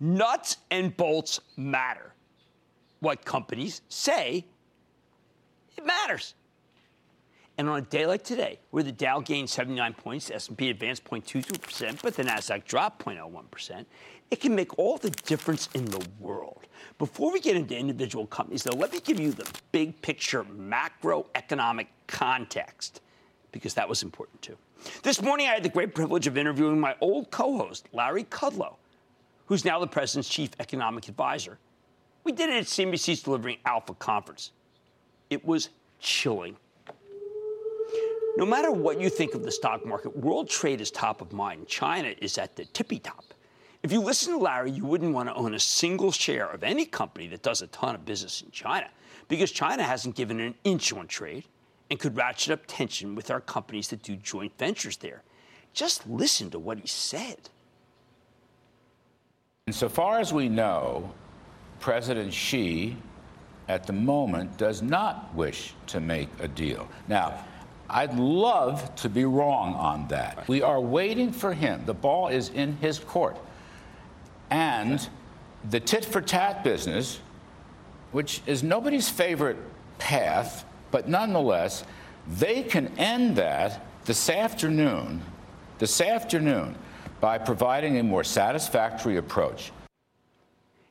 Nuts and bolts matter. What companies say, it matters. And on a day like today, where the Dow gained 79 points, the S&P advanced 0.22%, but the Nasdaq dropped 0.01%, it can make all the difference in the world. Before we get into individual companies, though, let me give you the big picture macroeconomic context, because that was important too. This morning, I had the great privilege of interviewing my old co-host, Larry Kudlow who's now the president's chief economic advisor. We did it at CNBC's Delivering Alpha conference. It was chilling. No matter what you think of the stock market, world trade is top of mind. China is at the tippy top. If you listen to Larry, you wouldn't want to own a single share of any company that does a ton of business in China because China hasn't given an inch on trade and could ratchet up tension with our companies that do joint ventures there. Just listen to what he said. And so far as we know, President Xi at the moment does not wish to make a deal. Now, I'd love to be wrong on that. We are waiting for him. The ball is in his court. And the tit for tat business, which is nobody's favorite path, but nonetheless, they can end that this afternoon. This afternoon by providing a more satisfactory approach.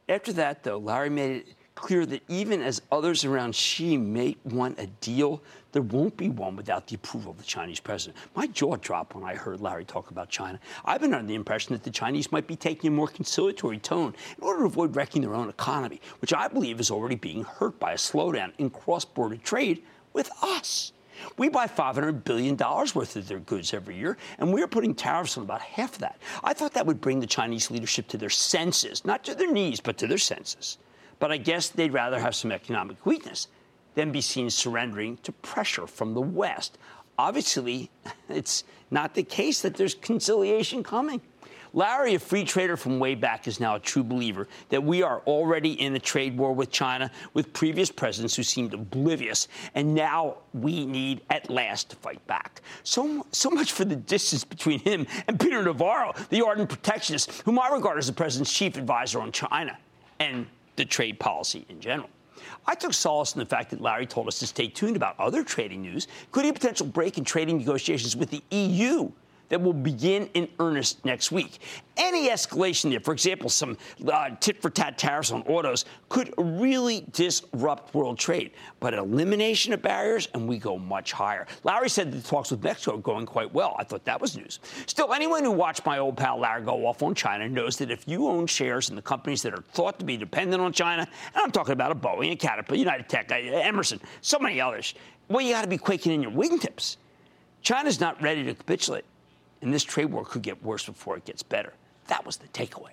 After that, though, Larry made it clear that even as others around Xi may want a deal, there won't be one without the approval of the Chinese president. My jaw dropped when I heard Larry talk about China. I've been under the impression that the Chinese might be taking a more conciliatory tone in order to avoid wrecking their own economy, which I believe is already being hurt by a slowdown in cross border trade with us. We buy $500 billion worth of their goods every year, and we're putting tariffs on about half of that. I thought that would bring the Chinese leadership to their senses, not to their knees, but to their senses. But I guess they'd rather have some economic weakness than be seen surrendering to pressure from the West. Obviously, it's not the case that there's conciliation coming. Larry, a free trader from way back, is now a true believer that we are already in a trade war with China with previous presidents who seemed oblivious, and now we need at last to fight back. So, so much for the distance between him and Peter Navarro, the ardent protectionist, whom I regard as the president's chief advisor on China and the trade policy in general. I took solace in the fact that Larry told us to stay tuned about other trading news, including a potential break in trading negotiations with the EU that will begin in earnest next week. Any escalation there, for example, some uh, tit for tat tariffs on autos, could really disrupt world trade. But elimination of barriers, and we go much higher. Larry said the talks with Mexico are going quite well. I thought that was news. Still, anyone who watched my old pal Larry go off on China knows that if you own shares in the companies that are thought to be dependent on China, and I'm talking about a Boeing, a Caterpillar, United Tech, uh, Emerson, so many others, well, you got to be quaking in your wingtips. China's not ready to capitulate and this trade war could get worse before it gets better. That was the takeaway.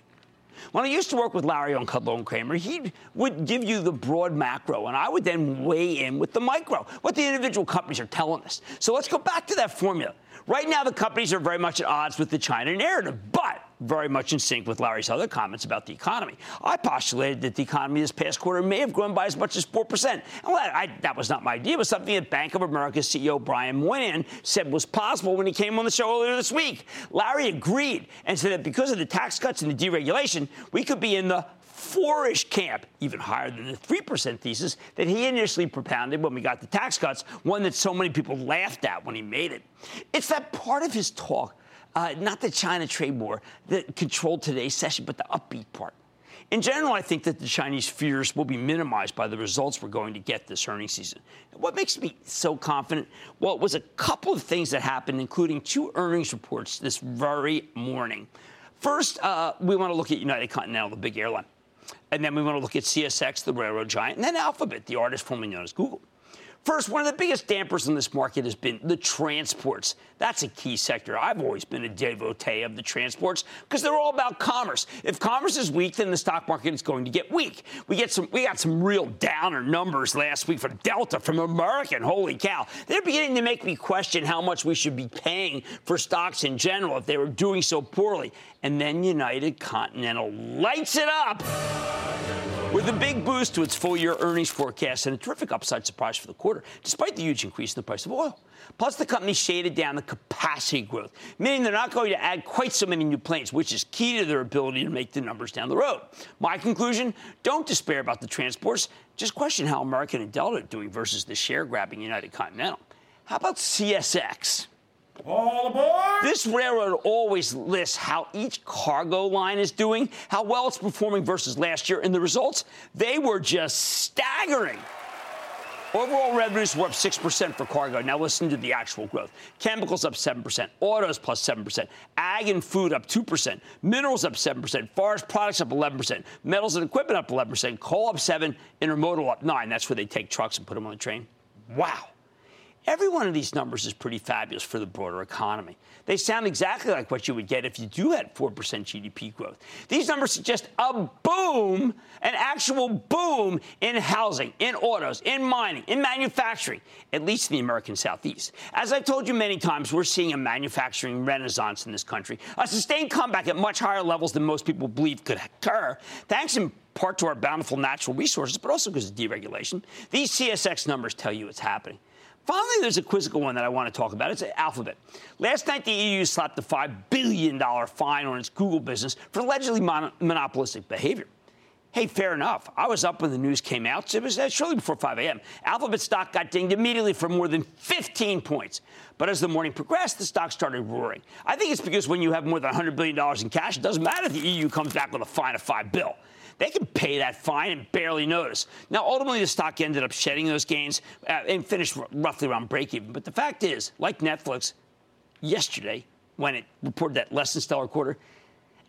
When I used to work with Larry on Kudlow and Cramer, he would give you the broad macro, and I would then weigh in with the micro, what the individual companies are telling us. So let's go back to that formula. Right now, the companies are very much at odds with the China narrative, but very much in sync with Larry's other comments about the economy. I postulated that the economy this past quarter may have grown by as much as 4%. And well, I, that was not my idea. It was something that Bank of America CEO Brian Moynihan said was possible when he came on the show earlier this week. Larry agreed and said that because of the tax cuts and the deregulation, we could be in the four-ish camp, even higher than the 3% thesis that he initially propounded when we got the tax cuts, one that so many people laughed at when he made it. It's that part of his talk, uh, not the China trade war, that controlled today's session, but the upbeat part. In general, I think that the Chinese fears will be minimized by the results we're going to get this earnings season. What makes me so confident? Well, it was a couple of things that happened, including two earnings reports this very morning. First, uh, we want to look at United Continental, the big airline. And then we want to look at CSX, the railroad giant, and then Alphabet, the artist formerly known as Google. First, one of the biggest dampers in this market has been the transports. That's a key sector. I've always been a devotee of the transports because they're all about commerce. If commerce is weak, then the stock market is going to get weak. We get some we got some real downer numbers last week from Delta, from American. Holy cow. They're beginning to make me question how much we should be paying for stocks in general if they were doing so poorly. And then United Continental lights it up with a big boost to its full year earnings forecast and a terrific upside surprise for the quarter, despite the huge increase in the price of oil. Plus, the company shaded down the capacity growth, meaning they're not going to add quite so many new planes, which is key to their ability to make the numbers down the road. My conclusion don't despair about the transports, just question how American and Delta are doing versus the share grabbing United Continental. How about CSX? All aboard! This railroad always lists how each cargo line is doing, how well it's performing versus last year, and the results, they were just staggering. Overall revenues were up 6% for cargo. Now listen to the actual growth. Chemicals up 7%, autos plus 7%, ag and food up 2%, minerals up 7%, forest products up 11%, metals and equipment up 11%, coal up 7, intermodal up 9. That's where they take trucks and put them on the train. Wow. Every one of these numbers is pretty fabulous for the broader economy. They sound exactly like what you would get if you do had 4% GDP growth. These numbers suggest a boom, an actual boom in housing, in autos, in mining, in manufacturing, at least in the American Southeast. As I've told you many times, we're seeing a manufacturing renaissance in this country, a sustained comeback at much higher levels than most people believe could occur, thanks in part to our bountiful natural resources, but also because of deregulation. These CSX numbers tell you it's happening. Finally, there's a quizzical one that I want to talk about. It's Alphabet. Last night, the EU slapped a $5 billion fine on its Google business for allegedly mon- monopolistic behavior. Hey, fair enough. I was up when the news came out. It was uh, shortly before 5 a.m. Alphabet stock got dinged immediately for more than 15 points. But as the morning progressed, the stock started roaring. I think it's because when you have more than $100 billion in cash, it doesn't matter if the EU comes back with a fine of 5 bill. They can pay that fine and barely notice. Now, ultimately, the stock ended up shedding those gains uh, and finished roughly around break even. But the fact is, like Netflix, yesterday, when it reported that less than stellar quarter,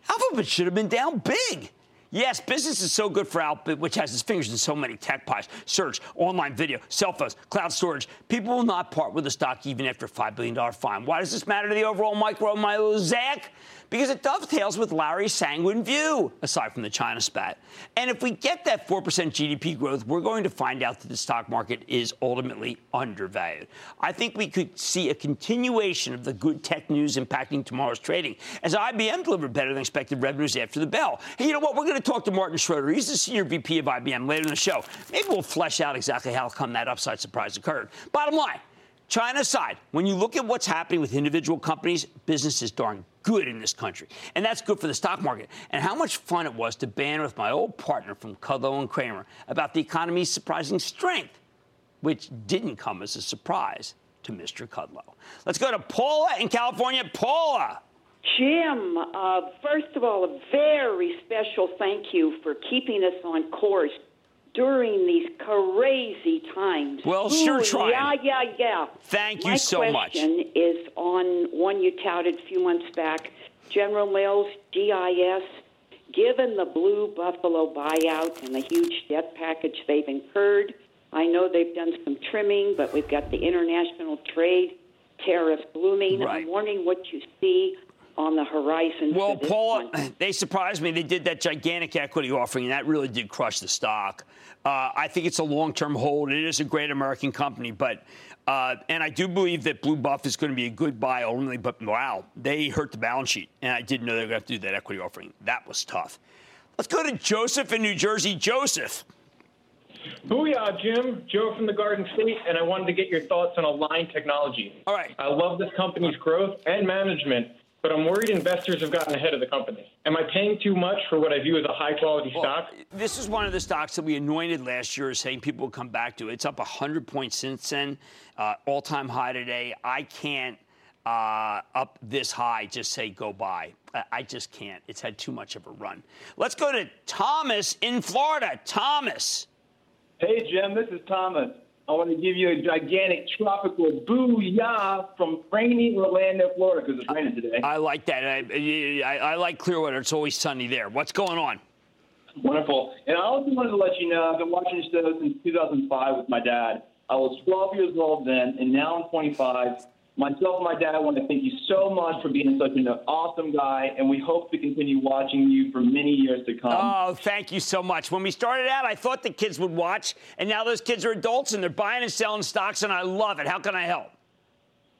Alphabet should have been down big. Yes, business is so good for Alphabet, which has its fingers in so many tech pies search, online video, cell phones, cloud storage. People will not part with the stock even after a $5 billion fine. Why does this matter to the overall micro mosaic? Because it dovetails with Larry's sanguine view, aside from the China spat. And if we get that 4% GDP growth, we're going to find out that the stock market is ultimately undervalued. I think we could see a continuation of the good tech news impacting tomorrow's trading as IBM delivered better than expected revenues after the bell. Hey, you know what? We're going to talk to Martin Schroeder. He's the senior VP of IBM later in the show. Maybe we'll flesh out exactly how come that upside surprise occurred. Bottom line, China aside, when you look at what's happening with individual companies, business is darn good in this country. And that's good for the stock market. And how much fun it was to band with my old partner from Kudlow and Cramer about the economy's surprising strength, which didn't come as a surprise to Mr. Kudlow. Let's go to Paula in California. Paula. Jim, uh, first of all, a very special thank you for keeping us on course during these crazy times. Well, sure Ooh, trying. Yeah, yeah, yeah. Thank you My so much. My question is on one you touted a few months back, General Mills, GIS. Given the Blue Buffalo buyout and the huge debt package they've incurred, I know they've done some trimming, but we've got the international trade tariffs looming. Right. I'm wondering what you see on the horizon. Well, Paul, they surprised me. They did that gigantic equity offering, and that really did crush the stock. Uh, I think it's a long-term hold. It is a great American company, but uh, and I do believe that Blue Buff is going to be a good buy only. But wow, they hurt the balance sheet, and I didn't know they were going to have to do that equity offering. That was tough. Let's go to Joseph in New Jersey. Joseph. Booyah, Jim. Joe from the Garden State, and I wanted to get your thoughts on Align Technology. All right. I love this company's growth and management, but I'm worried investors have gotten ahead of the company. Am I paying too much for what I view as a high quality well, stock? This is one of the stocks that we anointed last year, saying people will come back to. It. It's up 100 points since then, uh, all time high today. I can't. Uh, up this high, just say go buy. I, I just can't. It's had too much of a run. Let's go to Thomas in Florida. Thomas. Hey, Jim, this is Thomas. I want to give you a gigantic tropical booyah from rainy Orlando, Florida, because it's raining today. I like that. I, I, I, like Clearwater. It's always sunny there. What's going on? Wonderful. And I also wanted to let you know I've been watching this show since 2005 with my dad. I was 12 years old then, and now I'm 25. Myself and my dad I want to thank you so much for being such an awesome guy, and we hope to continue watching you for many years to come. Oh, thank you so much. When we started out, I thought the kids would watch, and now those kids are adults and they're buying and selling stocks, and I love it. How can I help?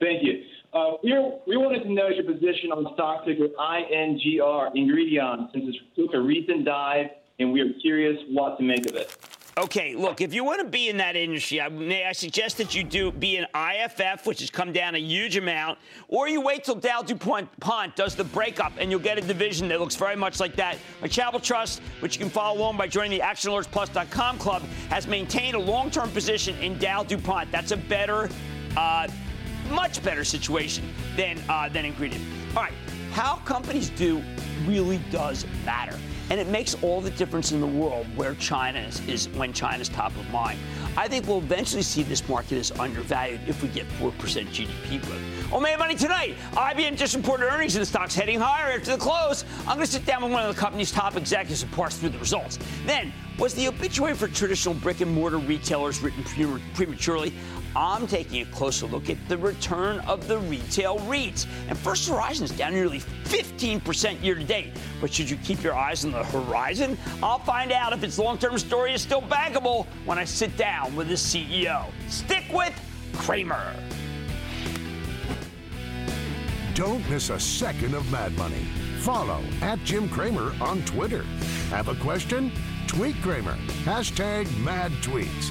Thank you. Uh, we, we wanted to know your position on stock ticker INGR, Ingredion, since it took a recent dive, and we are curious what to make of it. Okay, look, if you want to be in that industry, I, may I suggest that you do be an IFF, which has come down a huge amount, or you wait till Dow DuPont does the breakup and you'll get a division that looks very much like that. My Charitable Trust, which you can follow along by joining the ActionAlertsPlus.com club, has maintained a long-term position in Dow DuPont. That's a better, uh, much better situation than uh, than Ingredion. All right, how companies do really does matter. And it makes all the difference in the world where China is, is when China's top of mind. I think we'll eventually see this market as undervalued if we get 4% GDP growth. Oh, man, money tonight. IBM just reported earnings and the stock's heading higher after the close. I'm going to sit down with one of the company's top executives and parse through the results. Then, was the obituary for traditional brick and mortar retailers written prematurely? I'm taking a closer look at the return of the retail REITs. And First Horizon is down nearly 15% year to date. But should you keep your eyes on the horizon? I'll find out if its long term story is still bankable when I sit down with the CEO. Stick with Cramer. Don't miss a second of Mad Money. Follow at Jim Cramer on Twitter. Have a question? Tweet Cramer. Hashtag mad tweets.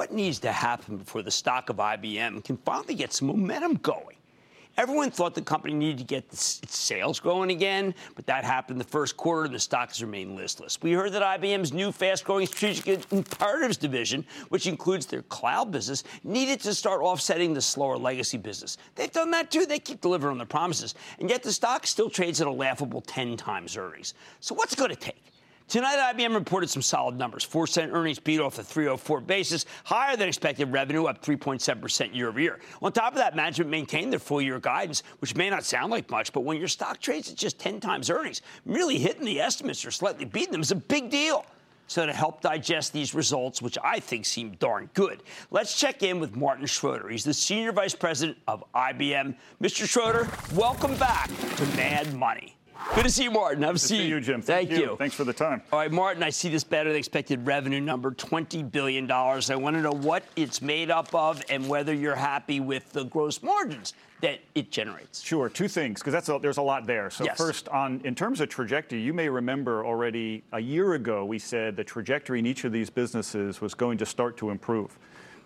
What needs to happen before the stock of IBM can finally get some momentum going? Everyone thought the company needed to get its sales growing again, but that happened in the first quarter and the stock has remained listless. We heard that IBM's new fast growing strategic imperatives division, which includes their cloud business, needed to start offsetting the slower legacy business. They've done that too. They keep delivering on their promises. And yet the stock still trades at a laughable 10 times earnings. So what's going to take? Tonight, IBM reported some solid numbers. 4 cent earnings beat off the 304 basis, higher than expected revenue, up 3.7% year over year. On top of that, management maintained their full year guidance, which may not sound like much, but when your stock trades at just 10 times earnings, really hitting the estimates or slightly beating them is a big deal. So, to help digest these results, which I think seem darn good, let's check in with Martin Schroeder. He's the Senior Vice President of IBM. Mr. Schroeder, welcome back to Mad Money. Good to see you, Martin. I've a seat. See you, Jim. Thank, Thank you. Thanks for the time. All right, Martin, I see this better than expected revenue number, $20 billion. I want to know what it's made up of and whether you're happy with the gross margins that it generates. Sure, two things, because that's a, there's a lot there. So Yes. first, on in terms of trajectory, you may remember already a year ago we said the trajectory in each of these businesses was going to start to improve.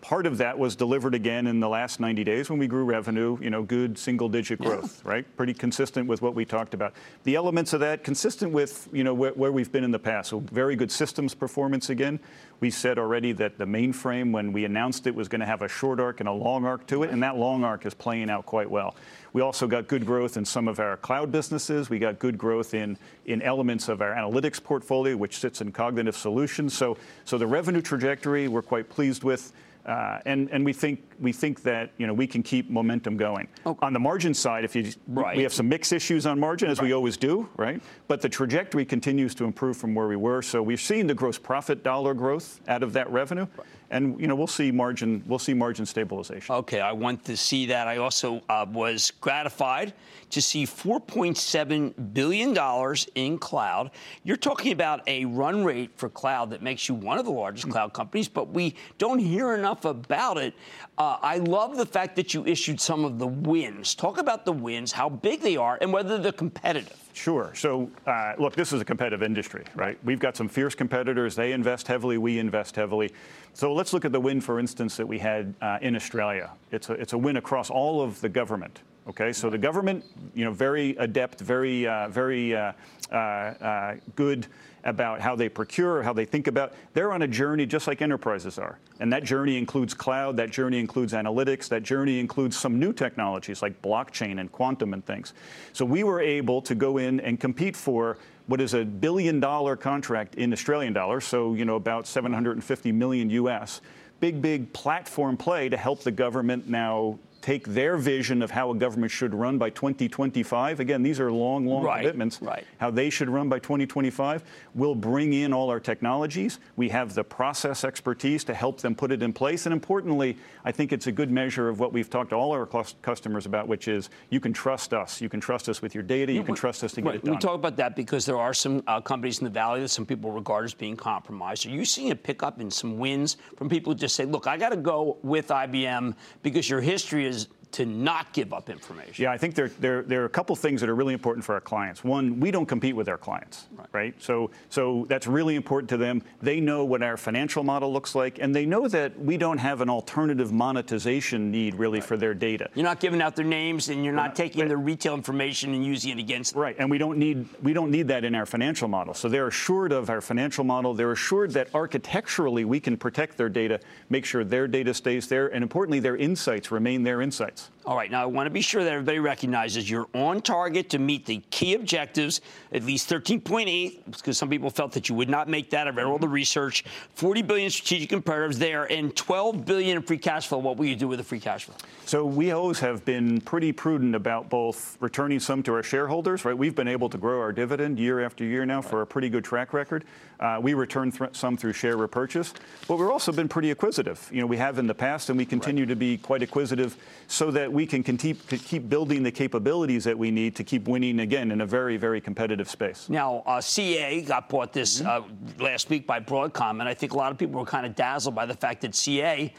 Part of that was delivered again in the last 90 days when we grew revenue, you know, good single-digit growth, right? Pretty consistent with what we talked about. The elements of that consistent with, you know, where, where we've been in the past. So very good systems performance again. We said already that the mainframe, when we announced it, was going to have a short arc and a long arc to it, and that long arc is playing out quite well. We also got good growth in some of our cloud businesses. We got good growth in, in elements of our analytics portfolio, which sits in cognitive solutions. So, so the revenue trajectory we're quite pleased with. Uh, and and we think we think that you know we can keep momentum going. On the margin side, if you Right. we have some mix issues on margin as we always do, right? But the trajectory continues to improve from where we were. So we've seen the gross profit dollar growth out of that revenue, and you know we'll see margin we'll see margin stabilization. Okay, I want to see that. I also uh, was gratified to see $4.7 billion in cloud. You're talking about a run rate for cloud that makes you one of the largest cloud companies, but we don't hear enough about it. Uh, I love the fact that you issued some of the wins. Talk about the wins, how big they are, and whether they're competitive. Sure. So, uh, look, this is a competitive industry, right? We've got some fierce competitors. They invest heavily. We invest heavily. So let's look at the win, for instance, that we had uh, in Australia. It's a, it's a win across all of the government. Okay, so the government, you know, very adept, very, uh, very uh, uh, uh, good about how they procure, how they think about. They're on a journey just like enterprises are, and that journey includes cloud. That journey includes analytics. That journey includes some new technologies like blockchain and quantum and things. So we were able to go in and compete for what is a billion dollar contract in Australian dollars, so you know about 750 million US. Big, big platform play to help the government now take their vision of how a government should run by 2025. Again, these are long, long Right, commitments. right. How they should run by 2025. We'll bring in all our technologies. We have the process expertise to help them put it in place. And importantly, I think it's a good measure of what we've talked to all our customers about, which is you can trust us. You can trust us with your data. You can trust us to get Right, it done. We talk about that because there are some uh, companies in the valley that some people regard as being compromised. Are you seeing a pickup in some wins from people who just say, "Look, I got to go with IBM because your history is to not give up information." Yeah, I think there, there, there are a couple things that are really important for our clients. One, we don't compete with our clients, right? So, so that's really important to them. They know what our financial model looks like, and they know that we don't have an alternative monetization need really for their data. You're not giving out their names, and you're not taking their retail information and using it against them. Right, and we don't need we don't need that in our financial model. So they're assured of our financial model. They're assured that architecturally we can protect their data, make sure their data stays there, and importantly, their insights remain their insights. All right, now I want to be sure that everybody recognizes you're on target to meet the key objectives, at least 13.8, because some people felt that you would not make that. I read all the research. 40 billion strategic imperatives there, and 12 billion in free cash flow. What will you do with the free cash flow? So we always have been pretty prudent about both returning some to our shareholders, right? We've been able to grow our dividend year after year now for a pretty good track record. Uh, we return th- some through share repurchase, but we've also been pretty acquisitive. You know, we have in the past, and we continue right. to be quite acquisitive, so that we can keep keep building the capabilities that we need to keep winning again in a very very competitive space. Now, uh, CA got bought this mm-hmm. uh, last week by Broadcom, and I think a lot of people were kind of dazzled by the fact that CA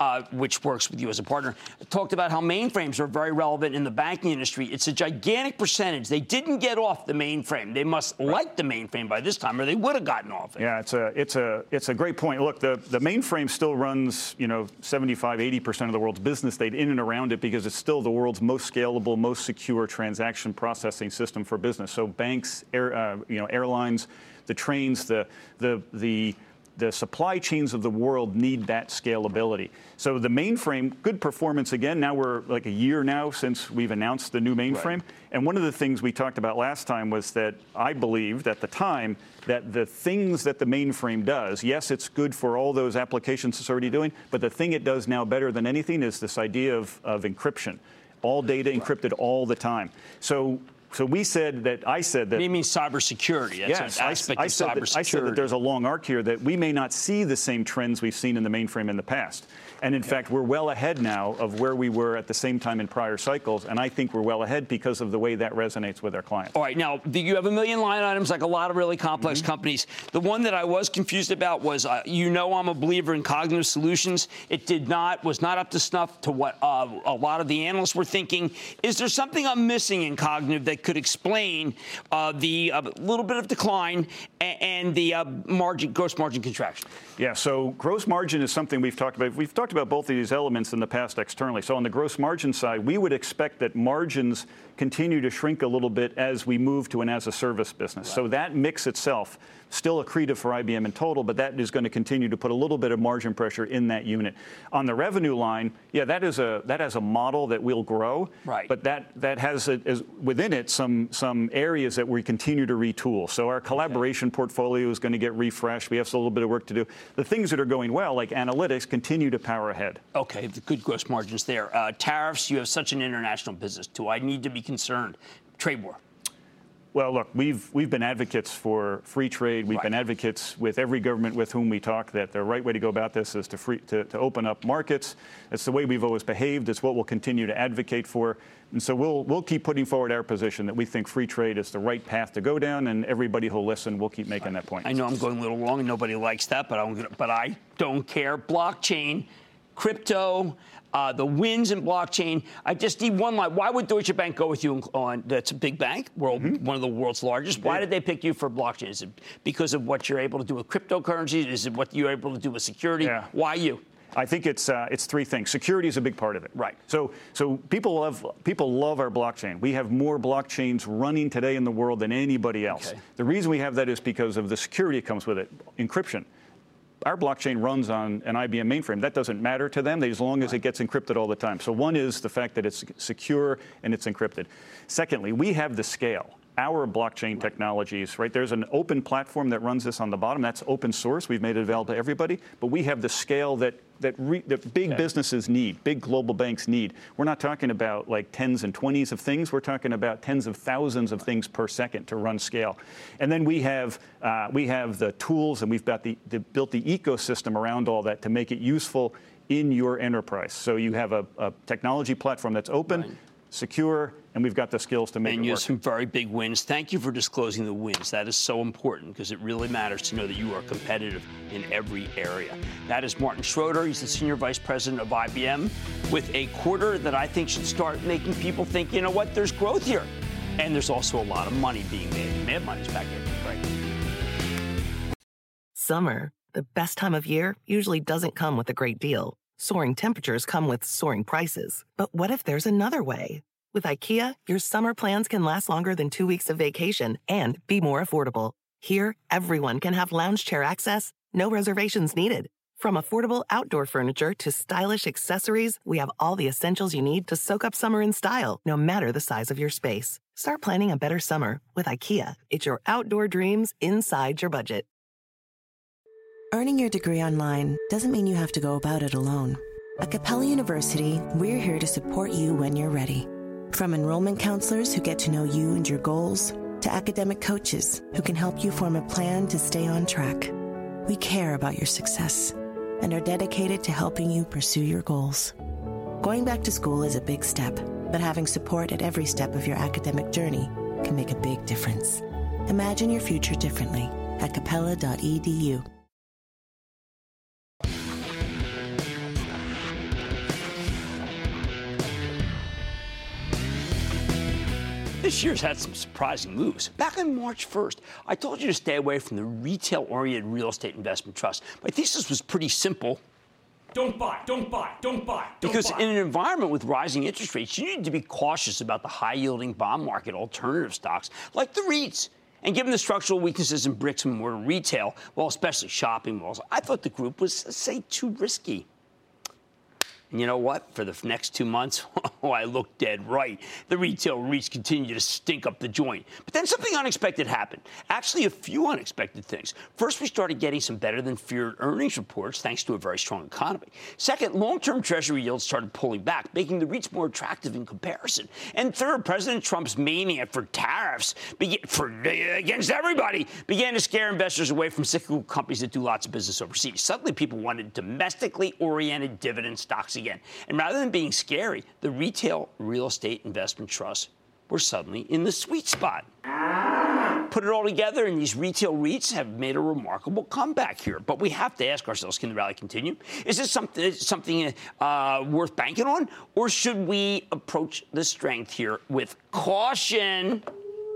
uh, which works with you as a partner, talked about how mainframes are very relevant in the banking industry. It's a gigantic percentage. They didn't get off the mainframe. They must right. like the mainframe by this time, or they would have gotten off it. Yeah, it's a it's a it's a great point. Look, the the mainframe still runs you know 75, 80 percent of the world's business data in and around it because it's still the world's most scalable, most secure transaction processing system for business. So banks, air, uh, you know, airlines, the trains, the the the the supply chains of the world need that scalability. So the mainframe, good performance again. Now we're like a year now since we've announced the new mainframe. Right. And one of the things we talked about last time was that I believed at the time that the things that the mainframe does, yes, it's good for all those applications it's already doing, but the thing it does now better than anything is this idea of, of encryption all data encrypted all the time. So so we said that I said that. You mean cybersecurity? That's yes, an aspect I, I of cybersecurity. That, I said that there's a long arc here that we may not see the same trends we've seen in the mainframe in the past. And in fact, we're well ahead now of where we were at the same time in prior cycles. And I think we're well ahead because of the way that resonates with our clients. All right. Now, you have a million line items like a lot of really complex mm-hmm. companies. The one that I was confused about was uh, you know, I'm a believer in cognitive solutions. It did not, was not up to snuff to what uh, a lot of the analysts were thinking. Is there something I'm missing in cognitive that could explain uh, the uh, little bit of decline and, and the uh, margin, gross margin contraction? Yeah. So gross margin is something we've talked about. We've talked about both of these elements in the past externally. So on the gross margin side, we would expect that margins continue to shrink a little bit as we move to an as a service business. Right. So that mix itself still accretive for IBM in total, but that is going to continue to put a little bit of margin pressure in that unit. On the revenue line, yeah, that is a that has a model that will grow, right? But that that has a, is within it some some areas that we continue to retool. So our collaboration okay. portfolio is going to get refreshed. We have a little bit of work to do. The things that are going well, like analytics, continue to power ahead. Okay, the good gross margins there. Uh, tariffs. You have such an international business. Do I need to be concerned? Trade war. Well, look, we've we've been advocates for free trade. We've right. been advocates with every government with whom we talk that the right way to go about this is to free to, to open up markets. It's the way we've always behaved. It's what we'll continue to advocate for. And so we'll we'll keep putting forward our position that we think free trade is the right path to go down, and everybody who'll listen will keep making that point. I know I'm going a little long, and nobody likes that, but I'm gonna, but I don't care. Blockchain, crypto uh, the wins in blockchain. I just need one line. Why would Deutsche Bank go with you on? That's a big bank, world, mm-hmm. one of the world's largest. Why did they pick you for blockchain? Is it because of what you're able to do with cryptocurrencies? Is it what you're able to do with security? Yeah. Why you? I think it's uh, it's three things. Security is a big part of it. Right. So so people love people love our blockchain. We have more blockchains running today in the world than anybody else. Okay. The reason we have that is because of the security that comes with it, encryption our blockchain runs on an IBM mainframe. That doesn't matter to them as long as it gets encrypted all the time. So one is the fact that it's secure and it's encrypted. Secondly, we have the scale our blockchain technologies, right? There's an open platform that runs this on the bottom. That's open source. We've made it available to everybody. But we have the scale that that, re, that big businesses need, big global banks need. We're not talking about like tens and twenties of things. We're talking about tens of thousands of things per second to run scale. And then we have uh, we have the tools, and we've got the, the, built the ecosystem around all that to make it useful in your enterprise. So you have a, a technology platform that's open. Right secure, and we've got the skills to make and it work. And you have some very big wins. Thank you for disclosing the wins. That is so important because it really matters to know that you are competitive in every area. That is Martin Schroeder. He's the Senior Vice President of IBM with a quarter that I think should start making people think, you know what, there's growth here. And there's also a lot of money being made. Mad money's back in. Right. Summer, the best time of year, usually doesn't come with a great deal. Soaring temperatures come with soaring prices. But what if there's another way? With IKEA, your summer plans can last longer than two weeks of vacation and be more affordable. Here, everyone can have lounge chair access, no reservations needed. From affordable outdoor furniture to stylish accessories, we have all the essentials you need to soak up summer in style, no matter the size of your space. Start planning a better summer with IKEA. It's your outdoor dreams inside your budget. Earning your degree online doesn't mean you have to go about it alone. At Capella University, we're here to support you when you're ready. From enrollment counselors who get to know you and your goals, to academic coaches who can help you form a plan to stay on track. We care about your success and are dedicated to helping you pursue your goals. Going back to school is a big step, but having support at every step of your academic journey can make a big difference. Imagine your future differently at capella.edu. This year's had some surprising moves. Back on March 1st, I told you to stay away from the retail oriented real estate investment trust. My thesis was pretty simple. Don't buy, don't buy, don't buy. Don't because buy. in an environment with rising interest rates, you need to be cautious about the high yielding bond market alternative stocks like the REITs. And given the structural weaknesses in bricks and mortar retail, well, especially shopping malls, I thought the group was, say, too risky. And you know what? For the next two months, oh, I looked dead right. The retail REITs continue to stink up the joint. But then something unexpected happened. Actually, a few unexpected things. First, we started getting some better than feared earnings reports thanks to a very strong economy. Second, long term Treasury yields started pulling back, making the REITs more attractive in comparison. And third, President Trump's mania for tariffs for, against everybody began to scare investors away from cyclical companies that do lots of business overseas. Suddenly, people wanted domestically oriented dividend stocks. And rather than being scary, the retail real estate investment trusts were suddenly in the sweet spot. Put it all together, and these retail REITs have made a remarkable comeback here. But we have to ask ourselves: Can the rally continue? Is this something something uh, worth banking on, or should we approach the strength here with caution?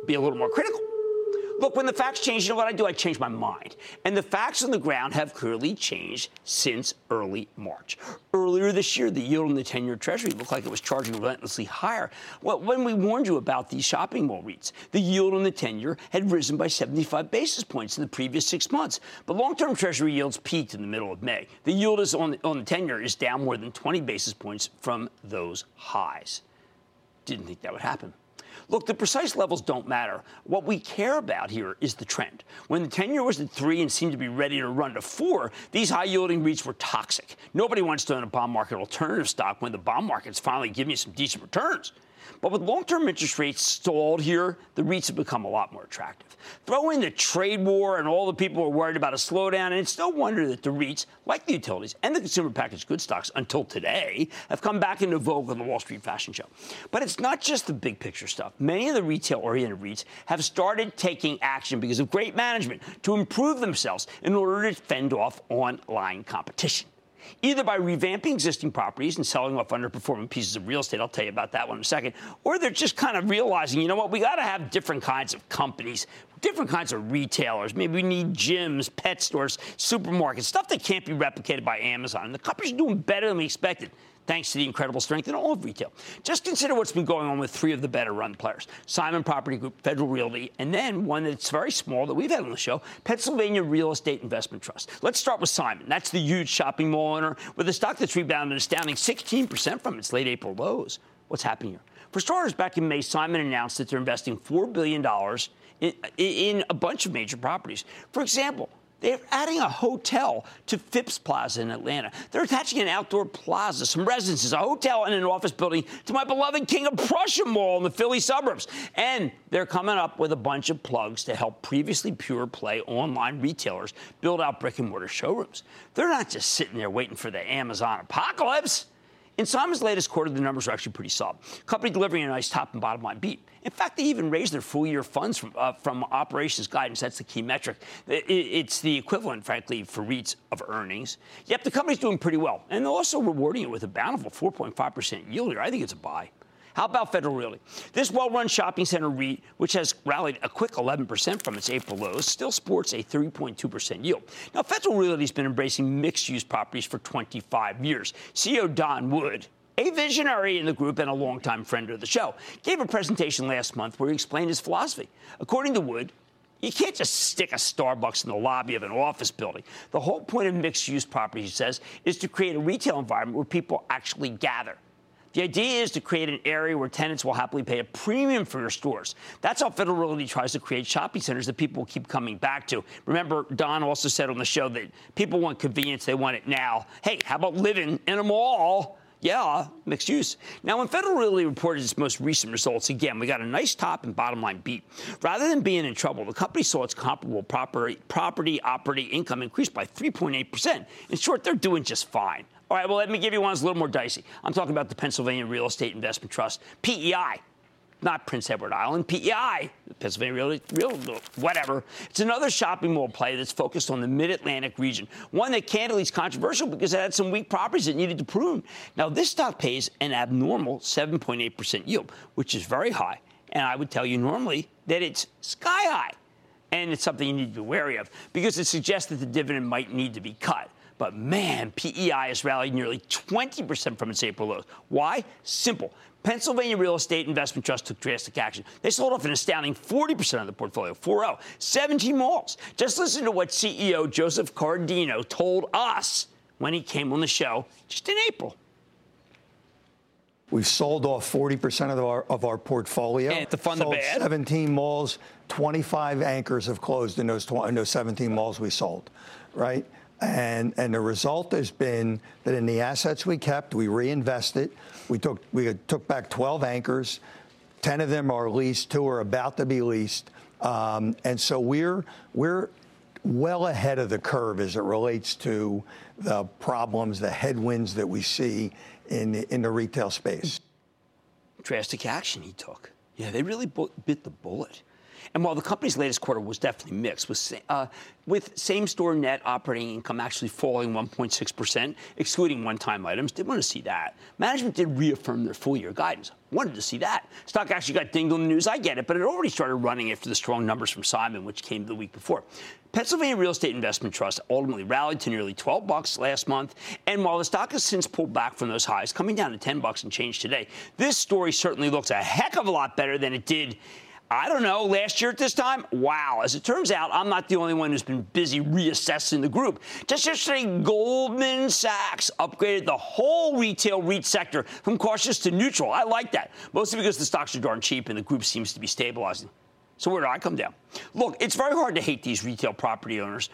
Be a little more critical. Look, when the facts change, you know what I do? I change my mind. And the facts on the ground have clearly changed since early March. Earlier this year, the yield on the 10 year Treasury looked like it was charging relentlessly higher. Well, when we warned you about these shopping mall REITs, the yield on the 10 year had risen by 75 basis points in the previous six months. But long term Treasury yields peaked in the middle of May. The yield is on, on the 10 year is down more than 20 basis points from those highs. Didn't think that would happen. Look, the precise levels don't matter. What we care about here is the trend. When the 10 year was at three and seemed to be ready to run to four, these high yielding REITs were toxic. Nobody wants to own a bond market alternative stock when the bond market's finally giving you some decent returns. But with long term interest rates stalled here, the REITs have become a lot more attractive. Throw in the trade war and all the people are worried about a slowdown, and it's no wonder that the REITs, like the utilities and the consumer packaged goods stocks until today, have come back into vogue on the Wall Street fashion show. But it's not just the big picture stuff. Many of the retail oriented REITs have started taking action because of great management to improve themselves in order to fend off online competition either by revamping existing properties and selling off underperforming pieces of real estate. I'll tell you about that one in a second. Or they're just kind of realizing, you know what, we got to have different kinds of companies, different kinds of retailers. Maybe we need gyms, pet stores, supermarkets, stuff that can't be replicated by Amazon. And the companies are doing better than we expected thanks to the incredible strength in all of retail. Just consider what's been going on with three of the better run players Simon Property Group, Federal Realty, and then one that's very small that we've had on the show Pennsylvania Real Estate Investment Trust. Let's start with Simon. That's the huge shopping mall owner with a stock that's rebounded an astounding 16% from its late April lows. What's happening here? For starters, back in May, Simon announced that they're investing $4 billion in, in a bunch of major properties. For example, they're adding a hotel to Phipps Plaza in Atlanta. They're attaching an outdoor plaza, some residences, a hotel, and an office building to my beloved King of Prussia Mall in the Philly suburbs. And they're coming up with a bunch of plugs to help previously pure play online retailers build out brick and mortar showrooms. They're not just sitting there waiting for the Amazon apocalypse. In Simon's latest quarter, the numbers are actually pretty solid. Company delivering a nice top and bottom line beat. In fact, they even raised their full year funds from, uh, from operations guidance. That's the key metric. It, it's the equivalent, frankly, for REITs of earnings. Yep, the company's doing pretty well. And they're also rewarding it with a bountiful 4.5% yield here. I think it's a buy. How about Federal Realty? This well run shopping center REIT, which has rallied a quick 11% from its April lows, still sports a 3.2% yield. Now, Federal Realty has been embracing mixed use properties for 25 years. CEO Don Wood, a visionary in the group and a longtime friend of the show, gave a presentation last month where he explained his philosophy. According to Wood, you can't just stick a Starbucks in the lobby of an office building. The whole point of mixed use property, he says, is to create a retail environment where people actually gather. The idea is to create an area where tenants will happily pay a premium for your stores. That's how Federal Realty tries to create shopping centers that people will keep coming back to. Remember, Don also said on the show that people want convenience, they want it now. Hey, how about living in a mall? Yeah, mixed use. Now, when Federal Realty reported its most recent results, again, we got a nice top and bottom line beat. Rather than being in trouble, the company saw its comparable property, property operating income increase by 3.8%. In short, they're doing just fine. All right, well, let me give you one that's a little more dicey. I'm talking about the Pennsylvania Real Estate Investment Trust, PEI not Prince Edward Island, PEI, Pennsylvania Real, Real, whatever. It's another shopping mall play that's focused on the Mid Atlantic region, one that candidly is controversial because it had some weak properties that needed to prune. Now, this stock pays an abnormal 7.8% yield, which is very high. And I would tell you normally that it's sky high. And it's something you need to be wary of because it suggests that the dividend might need to be cut. But man, PEI has rallied nearly 20% from its April lows. Why? Simple. Pennsylvania Real Estate Investment Trust took drastic action. They sold off an astounding 40% of the portfolio, 4 17 malls. Just listen to what CEO Joseph Coradino told us when he came on the show just in April. We've sold off 40% of our, of our portfolio. And to fund sold the bad. 17 malls, 25 anchors have closed in those, in those 17 malls we sold, right? And, and the result has been that in the assets we kept, we reinvested. We took, we took back 12 anchors. 10 of them are leased, two are about to be leased. Um, and so we're, we're well ahead of the curve as it relates to the problems, the headwinds that we see in the, in the retail space. Drastic action he took. Yeah, they really bit the bullet. And while the company's latest quarter was definitely mixed, with, uh, with same store net operating income actually falling 1.6%, excluding one time items, did want to see that. Management did reaffirm their full year guidance. Wanted to see that. Stock actually got dinged on the news. I get it, but it already started running after the strong numbers from Simon, which came the week before. Pennsylvania Real Estate Investment Trust ultimately rallied to nearly 12 bucks last month, and while the stock has since pulled back from those highs, coming down to 10 bucks and change today, this story certainly looks a heck of a lot better than it did I don't know, last year at this time? Wow. As it turns out, I'm not the only one who's been busy reassessing the group. Just yesterday, Goldman Sachs upgraded the whole retail REIT sector from cautious to neutral. I like that, mostly because the stocks are darn cheap and the group seems to be stabilizing. So where do I come down? Look, it's very hard to hate these retail property owners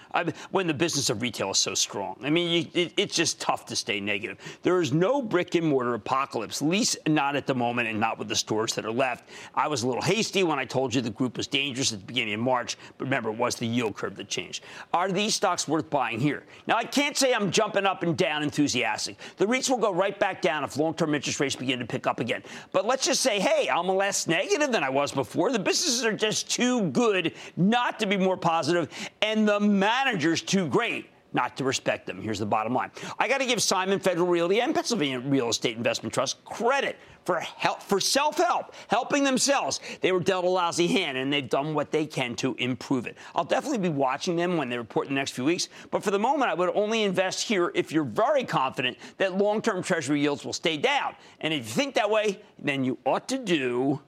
when the business of retail is so strong. I mean, you, it, it's just tough to stay negative. There is no brick and mortar apocalypse, at least not at the moment and not with the stores that are left. I was a little hasty when I told you the group was dangerous at the beginning of March, but remember, it was the yield curve that changed. Are these stocks worth buying here? Now, I can't say I'm jumping up and down enthusiastic. The REITs will go right back down if long term interest rates begin to pick up again. But let's just say, hey, I'm less negative than I was before. The businesses are just too good not to be more positive, and the manager's too great not to respect them. Here's the bottom line. I got to give Simon Federal Realty and Pennsylvania Real Estate Investment Trust credit for help, for self-help, helping themselves. They were dealt a lousy hand, and they've done what they can to improve it. I'll definitely be watching them when they report in the next few weeks. But for the moment, I would only invest here if you're very confident that long-term Treasury yields will stay down. And if you think that way, then you ought to do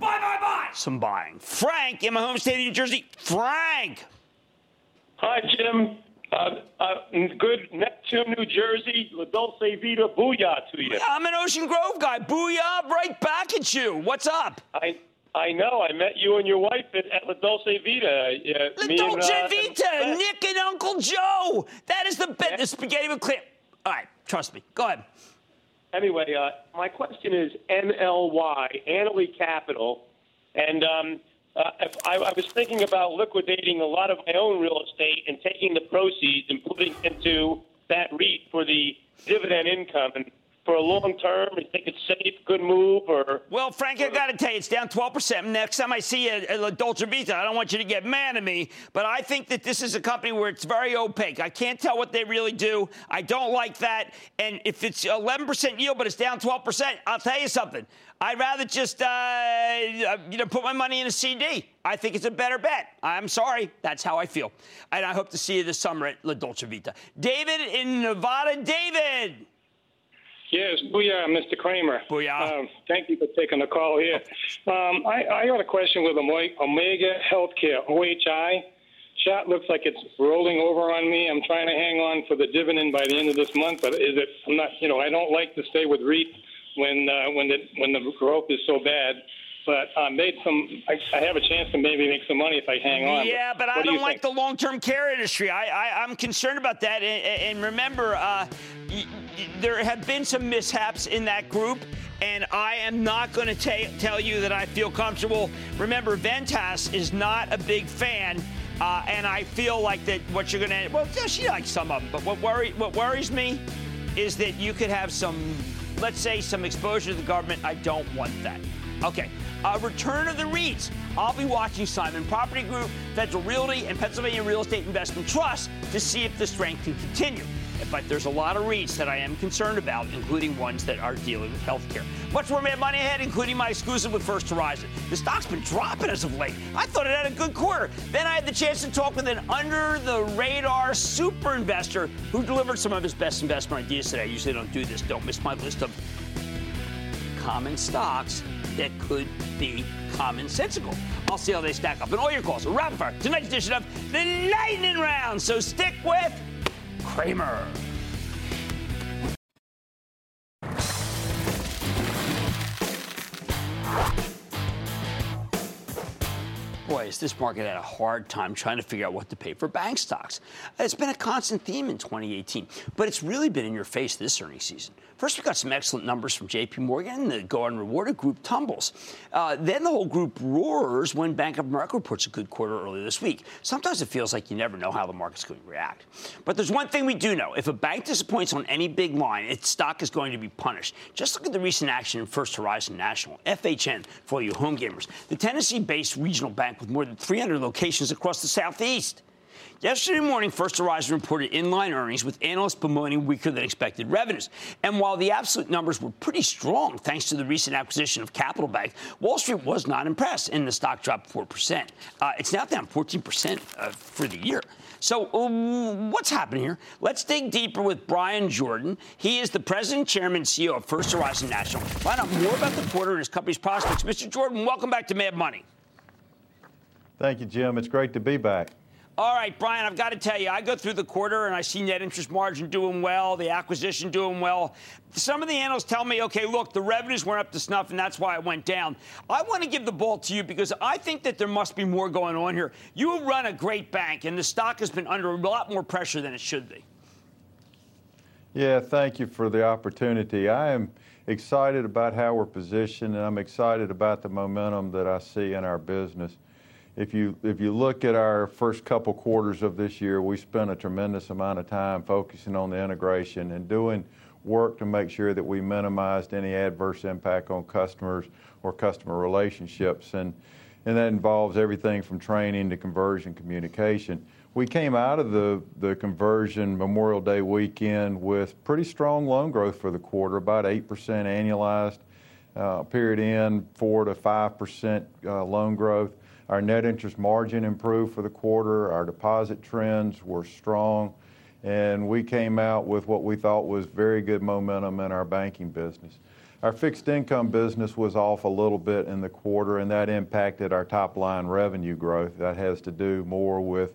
Buy, buy, buy. Some buying. Frank in my home state of New Jersey. Frank. Hi, Jim. Uh, uh, good Neptune, New Jersey. La Dolce Vita. Booyah to you. I'm an Ocean Grove guy. Booyah right back at you. What's up? I I know. I met you and your wife at, at La Dolce Vita. Uh, La Dolce and, uh, Vita. And Nick and Uncle Joe. That is the best. Yeah. The spaghetti with clear. All right. Trust me. Go ahead anyway, uh, my question is NLY, Annaly Capital, and um, uh, I, I, was thinking about liquidating a lot of my own real estate and taking the proceeds and putting into that REIT for the dividend income. And for a long term? You think it's safe, good move, or? Well, Frank, I got to tell you, it's down 12%. Next time I see a, a Dolce Vita, I don't want you to get mad at me, but I think that this is a company where it's very opaque. I can't tell what they really do. I don't like that. And if it's 11% yield, but it's down 12%, I'll tell you something. I'd rather just, uh, uh you know, put my money in a CD. I think it's a better bet. I'm sorry. That's how I feel. And I hope to see you this summer at La Dolce Vita. David in Nevada. David. Yes, booyah, Mr. Cramer. Booyah. Um, thank you for taking the call here. Um, I, I got a question with Omega Healthcare, OHI. Shot looks like it's rolling over on me. I'm trying to hang on for the dividend by the end of this month, but is it? I'm not. You know, I don't like to stay with REIT when uh, when the when the growth is so bad. But I made some. I, I, have a chance to maybe make some money if I hang on. Yeah, but, but I don't like the long-term care industry. I, I am concerned about that. And, and remember, uh, y- y- there have been some mishaps in that group. And I am not going to tell you that I feel comfortable. Remember, Ventas is not a big fan uh, and I feel like that what you're going to, well, yeah, she likes some of them, but what, worry, what worries me is that you could have some, let's say, some exposure to the government. I don't want that. Okay. Uh, return of the REITs. I'll be watching Simon Property Group, Federal Realty, and Pennsylvania Real Estate Investment Trust to see if the strength can continue. But there's a lot of REITs that I am concerned about, including ones that are dealing with healthcare. Much more Mad Money ahead, including my exclusive with First Horizon. The stock's been dropping as of late. I thought it had a good quarter. Then I had the chance to talk with an under the radar super investor who delivered some of his best investment ideas today. I usually don't do this. Don't miss my list of common stocks that could be commonsensical. I'll see how they stack up. And all your calls rapid fire. Tonight's edition of the Lightning Round. So stick with Cramer. Has this market had a hard time trying to figure out what to pay for bank stocks. It's been a constant theme in 2018, but it's really been in your face this earnings season. First, we got some excellent numbers from JP Morgan. The Go Unrewarded group tumbles. Uh, then the whole group roars when Bank of America reports a good quarter earlier this week. Sometimes it feels like you never know how the market's going to react. But there's one thing we do know. If a bank disappoints on any big line, its stock is going to be punished. Just look at the recent action in First Horizon National, FHN, for you home gamers. The Tennessee-based regional bank with more than 300 locations across the Southeast. Yesterday morning, First Horizon reported inline earnings with analysts bemoaning weaker than expected revenues. And while the absolute numbers were pretty strong thanks to the recent acquisition of Capital Bank, Wall Street was not impressed and the stock dropped 4%. Uh, it's now down 14% uh, for the year. So, um, what's happening here? Let's dig deeper with Bryan Jordan. He is the president, chairman, CEO of First Horizon National. Find out more about the quarter and his company's prospects. Mr. Jordan, welcome back to Mad Money. Thank you, Jim. It's great to be back. All right, Bryan, I've got to tell you, I go through the quarter and I see net interest margin doing well, the acquisition doing well. Some of the analysts tell me, okay, look, the revenues weren't up to snuff and that's why it went down. I want to give the ball to you because I think that there must be more going on here. You run a great bank and the stock has been under a lot more pressure than it should be. Yeah, thank you for the opportunity. I am excited about how we're positioned and I'm excited about the momentum that I see in our business if you if you look at our first couple quarters of this year, we spent a tremendous amount of time focusing on the integration and doing work to make sure that we minimized any adverse impact on customers or customer relationships and and that involves everything from training to conversion communication. We came out of the, the conversion Memorial Day weekend with pretty strong loan growth for the quarter, about 8% annualized, uh, period end, 4 to 5% uh, loan growth. Our net interest margin improved for the quarter. Our deposit trends were strong, and we came out with what we thought was very good momentum in our banking business. Our fixed income business was off a little bit in the quarter, and that impacted our top line revenue growth. That has to do more with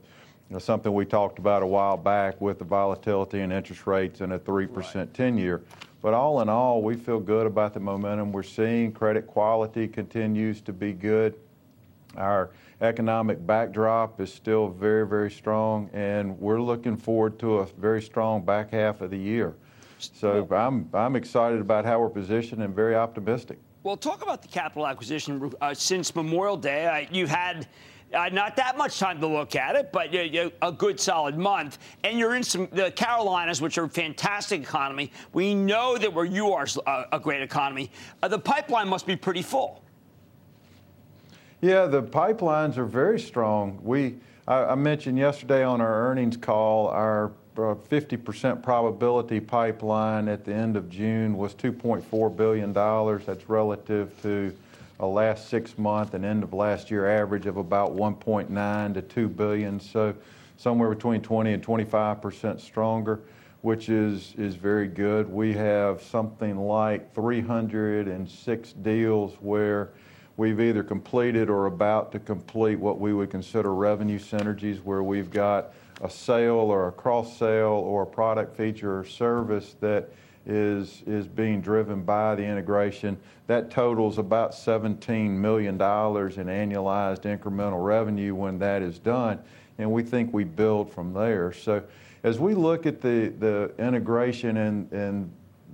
you know, something we talked about a while back with the volatility in interest rates and a 3% 10 year. But all in all, we feel good about the momentum we're seeing. Credit quality continues to be good. Our economic backdrop is still very, very strong, and we're looking forward to a very strong back half of the year. So I'm, I'm excited about how we're positioned and very optimistic. Well, talk about the capital acquisition. Uh, since Memorial Day, uh, you've had uh, not that much time to look at it, but uh, a good solid month. And you're in some the Carolinas, which are a fantastic economy. We know that where you are a, a great economy. Uh, the pipeline must be pretty full. Yeah, the pipelines are very strong. We, I, I mentioned yesterday on our earnings call, our 50% uh, probability pipeline at the end of June was $2.4 billion. That's relative to a last six month and end of last year average of about 1.9 to 2 billion. So somewhere between 20 and 25% stronger, which is, is very good. We have something like 306 deals where We've either completed or about to complete what we would consider revenue synergies, where we've got a sale or a cross sale or a product feature or service that is is being driven by the integration. That totals about $17 million in annualized incremental revenue when that is done, and we think we build from there. So as we look at the, integration and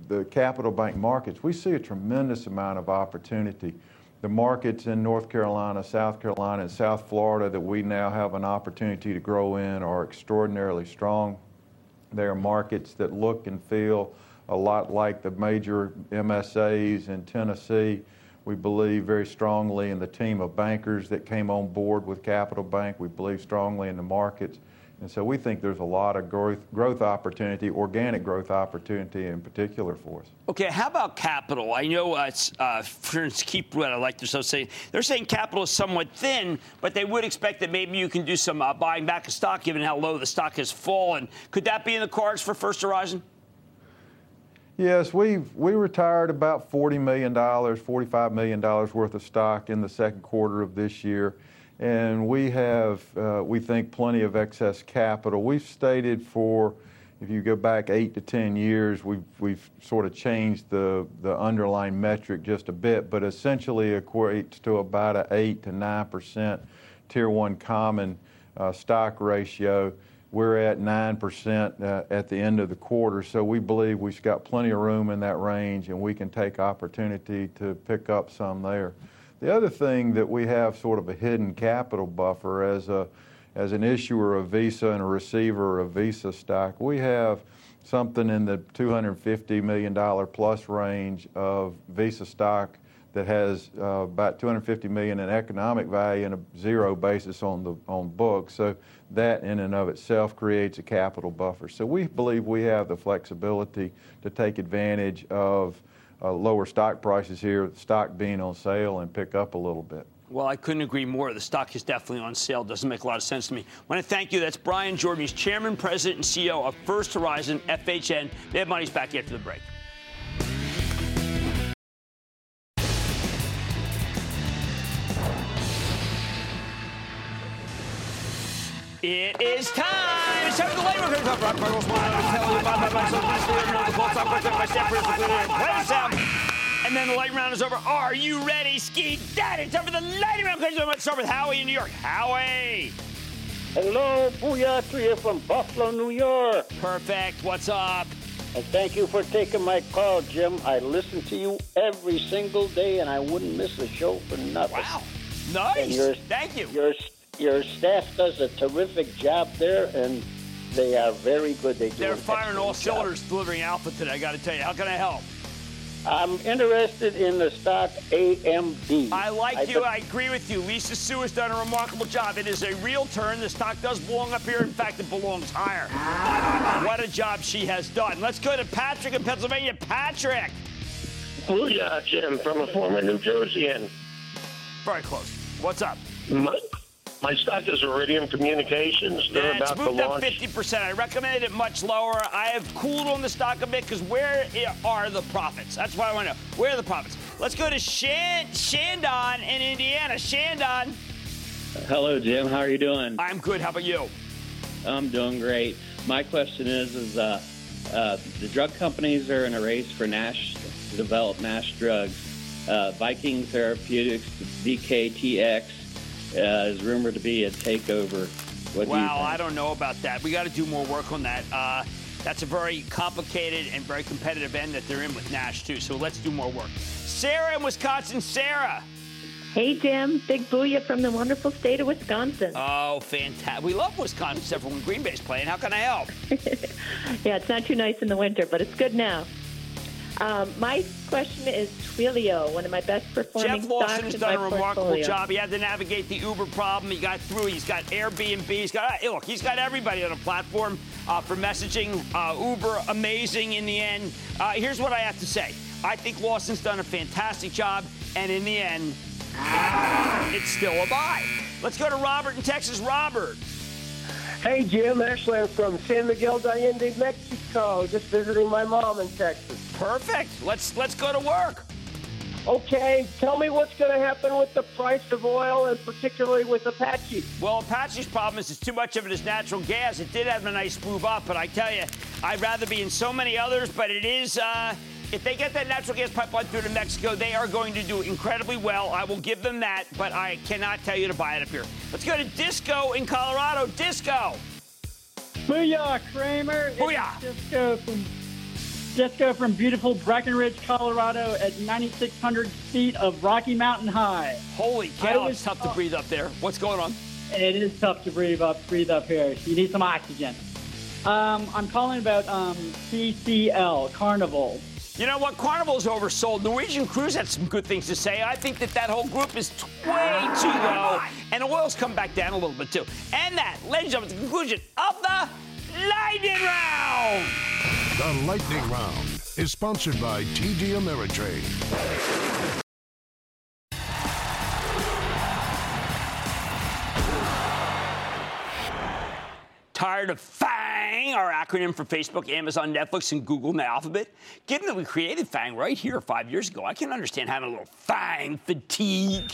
the capital bank markets, we see a tremendous amount of opportunity. The markets in North Carolina, South Carolina, and South Florida that we now have an opportunity to grow in are extraordinarily strong. They are markets that look and feel a lot like the major MSAs in Tennessee. We believe very strongly in the team of bankers that came on board with Capital Bank. We believe strongly in the markets. And so we think there's a lot of growth, growth opportunity, organic growth opportunity in particular for us. Okay, how about capital? I know, uh, uh, for instance, Keep what I like to say. They're saying capital is somewhat thin, but they would expect that maybe you can do some uh, buying back of stock given how low the stock has fallen. Could that be in the cards for First Horizon? Yes, we we retired about $40 million, $45 million worth of stock in the second quarter of this year. And we have, uh, we think, plenty of excess capital. We've stated for, if you go back eight to 10 years, we've, we've sort of changed the, the underlying metric just a bit, but essentially equates to about an 8 to 9% Tier 1 common uh, stock ratio. We're at 9% uh, at the end of the quarter, so we believe we've got plenty of room in that range and we can take opportunity to pick up some there. The other thing that we have sort of a hidden capital buffer as a as an issuer of Visa and a receiver of Visa stock, we have something in the $250 million plus range of Visa stock that has uh, about 250 million in economic value and a zero basis on the on book. So that in and of itself creates a capital buffer. So we believe we have the flexibility to take advantage of uh, lower stock prices here, stock being on sale, and pick up a little bit. Well, I couldn't agree more. The stock is definitely on sale. Doesn't make a lot of sense to me. I want to thank you. That's Bryan Jordan. He's chairman, president, and CEO of First Horizon FHN. Mad Money's back after the break. It is time. It's time for the labor curve. Rock Buggles, and then the light round is over. Are you ready, Ski Daddy? Time for the lightning round. Let's start with Howie in New York. Howie. Hello, Booyah to you from Buffalo, New York. Perfect. What's up? And thank you for taking my call, Jim. I listen to you every single day, and I wouldn't miss a show for nothing. Wow. Nice. Your, Thank you. Your your staff does a terrific job there, and they are very good. They do They're firing all cylinders delivering alpha today. I got to tell you. How can I help? I'm interested in the stock AMD. I like you. I agree with you. Lisa Su has done a remarkable job. It is a real turn. The stock does belong up here. In fact, it belongs higher. what a job she has done. Let's go to Patrick in Pennsylvania. Patrick. Booyah, Jim, from a former New Jerseyan. Very close. What's up? My, my stock is Iridium Communications. They're Yeah, it's about to moved up 50%. I recommended it much lower. I have cooled on the stock a bit because where are the profits? That's why I want to know. Where are the profits? Let's go to Shan- Shandon in Indiana. Shandon. Hello, Jim. How are you doing? I'm good. How about you? I'm doing great. My question is: Is uh, uh, the drug companies are in a race for NASH to develop NASH drugs? Uh, Viking Therapeutics, VKTX, uh, is rumored to be a takeover. What do you wow, think? I don't know about that. We got to do more work on that. Uh, that's a very complicated and very competitive end that they're in with NASH, too. So let's do more work. Sarah in Wisconsin. Sarah. Hey, Jim. Big booyah from the wonderful state of Wisconsin. Oh, fantastic. We love Wisconsin, except for when Green Bay's playing. How can I help? Yeah, it's not too nice in the winter, but it's good now. Um, my question is Twilio, one of my best performing Jeff Lawson has done a remarkable portfolio. job. He had to navigate the Uber problem. He got through. He's got Airbnb. He's got look. He's got everybody on a platform uh, for messaging. Uh, Uber, amazing in the end. Uh, here's what I have to say. I think Lawson's done a fantastic job, and in the end, it's still a buy. Let's go to Robert in Texas. Robert. Hey, Jim. Ashley I'm from San Miguel de Allende, Mexico. Just visiting my mom in Texas. Perfect. Let's let's go to work. Okay, tell me what's going to happen with the price of oil and particularly with Apache. Well, Apache's problem is it's too much of it is natural gas. It did have a nice move up, but I tell you, I'd rather be in so many others, but it is. Uh, if they get that natural gas pipeline through to Mexico, they are going to do incredibly well. I will give them that, but I cannot tell you to buy it up here. Let's go to Disco in Colorado. Disco. Booyah, Cramer. Booyah. Disco from Disco from beautiful Breckenridge, Colorado, at 9,600 feet of Rocky Mountain High. Holy cow! It's tough to breathe up there. What's going on? It is tough to breathe up, breathe up here. You need some oxygen. Um, I'm calling about um, CCL Carnival. You know what? Carnival's oversold. Norwegian Cruise had some good things to say. I think that that whole group is way too low, and oil's come back down a little bit too. And that, ladies and gentlemen, the conclusion of the lightning round. The Lightning Round is sponsored by TD Ameritrade. Tired of FANG, our acronym for Facebook, Amazon, Netflix, and Google and the alphabet? Given that we created FANG right here five years ago, I can understand having a little FANG fatigue.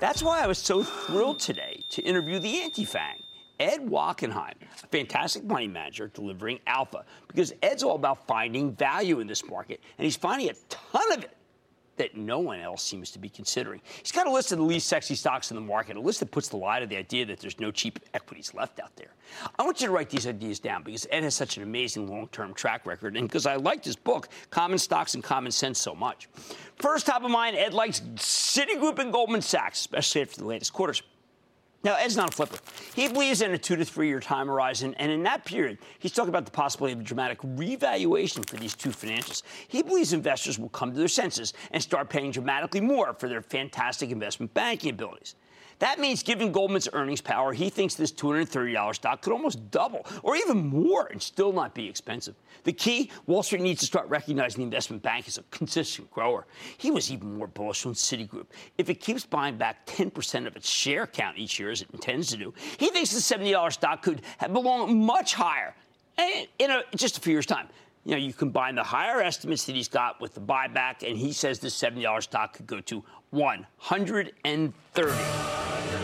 That's why I was so thrilled today to interview the anti FANG. Ed Wachenheim, a fantastic money manager delivering alpha, because Ed's all about finding value in this market, and he's finding a ton of it that no one else seems to be considering. He's got a list of the least sexy stocks in the market, a list that puts the lie to the idea that there's no cheap equities left out there. I want you to write these ideas down because Ed has such an amazing long term track record, and because I liked his book, Common Stocks and Common Sense, so much. First, top of mind, Ed likes Citigroup and Goldman Sachs, especially after the latest quarters. Now, Ed's not a flipper. He believes in a two to three year time horizon, and in that period, he's talking about the possibility of a dramatic revaluation for these two financials. He believes investors will come to their senses and start paying dramatically more for their fantastic investment banking abilities. That means, given Goldman's earnings power, he thinks this $230 stock could almost double or even more and still not be expensive. The key Wall Street needs to start recognizing the investment bank as a consistent grower. He was even more bullish on Citigroup. If it keeps buying back 10% of its share count each year, as it intends to do, he thinks the $70 stock could have belong much higher eh, in a, just a few years' time. You know, you combine the higher estimates that he's got with the buyback, and he says this $70 stock could go to 130.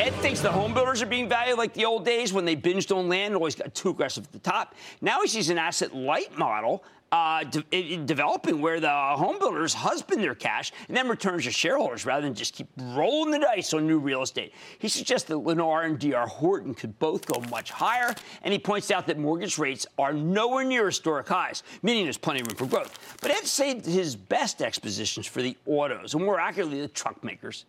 Ed thinks the home builders are being valued like the old days when they binged on land and always got too aggressive at the top. Now he sees an asset light model uh, de- developing where the home builders husband their cash and then returns to shareholders rather than just keep rolling the dice on new real estate. He suggests that Lennar and D.R. Horton could both go much higher, and he points out that mortgage rates are nowhere near historic highs, meaning there's plenty of room for growth. But Ed saved his best expositions for the autos, and more accurately, the truck makers.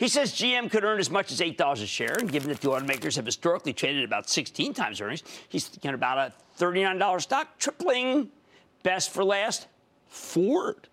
He says GM could earn as much as $8 a share, and given that the automakers have historically traded about 16 times earnings, he's thinking about a $39 stock tripling. Best for last, Ford.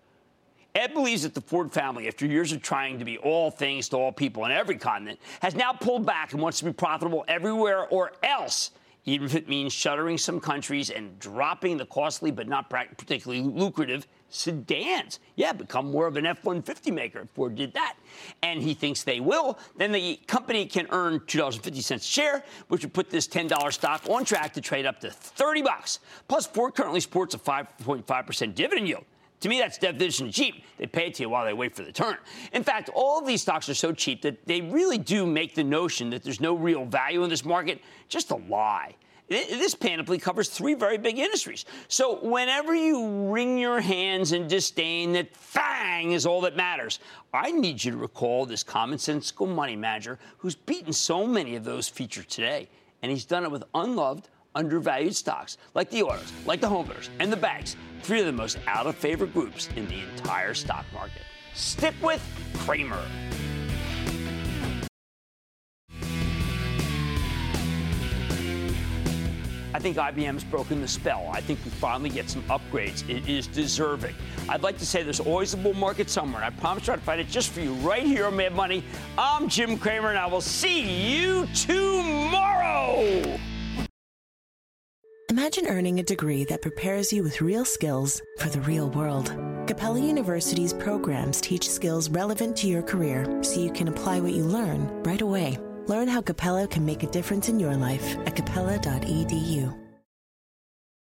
Ed believes that the Ford family, after years of trying to be all things to all people on every continent, has now pulled back and wants to be profitable everywhere or else even if it means shuttering some countries and dropping the costly but not particularly lucrative sedans. Yeah, become more of an F 150 maker if Ford did that. And he thinks they will. Then the company can earn $2.50 a share, which would put this $10 stock on track to trade up to 30 bucks. Plus, Ford currently sports a 5.5% dividend yield. To me, that's definition cheap. They pay it to you while they wait for the turn. In fact, all of these stocks are so cheap that they really do make the notion that there's no real value in this market just a lie. This panoply covers three very big industries. So whenever you wring your hands in disdain that FANG is all that matters, I need you to recall this commonsensical money manager who's beaten so many of those featured today. And he's done it with unloved, undervalued stocks like the autos, like the homeowners, and the banks, three of the most out of favor groups in the entire stock market. Stick with Cramer. I think IBM's broken the spell. I think we finally get some upgrades. It is deserving. I'd like to say there's always a bull market somewhere. I promise to try to find it just for you right here on Mad Money. I'm Jim Cramer, and I will see you tomorrow. Imagine earning a degree that prepares you with real skills for the real world. Capella University's programs teach skills relevant to your career so you can apply what you learn right away. Learn how Capella can make a difference in your life at capella.edu.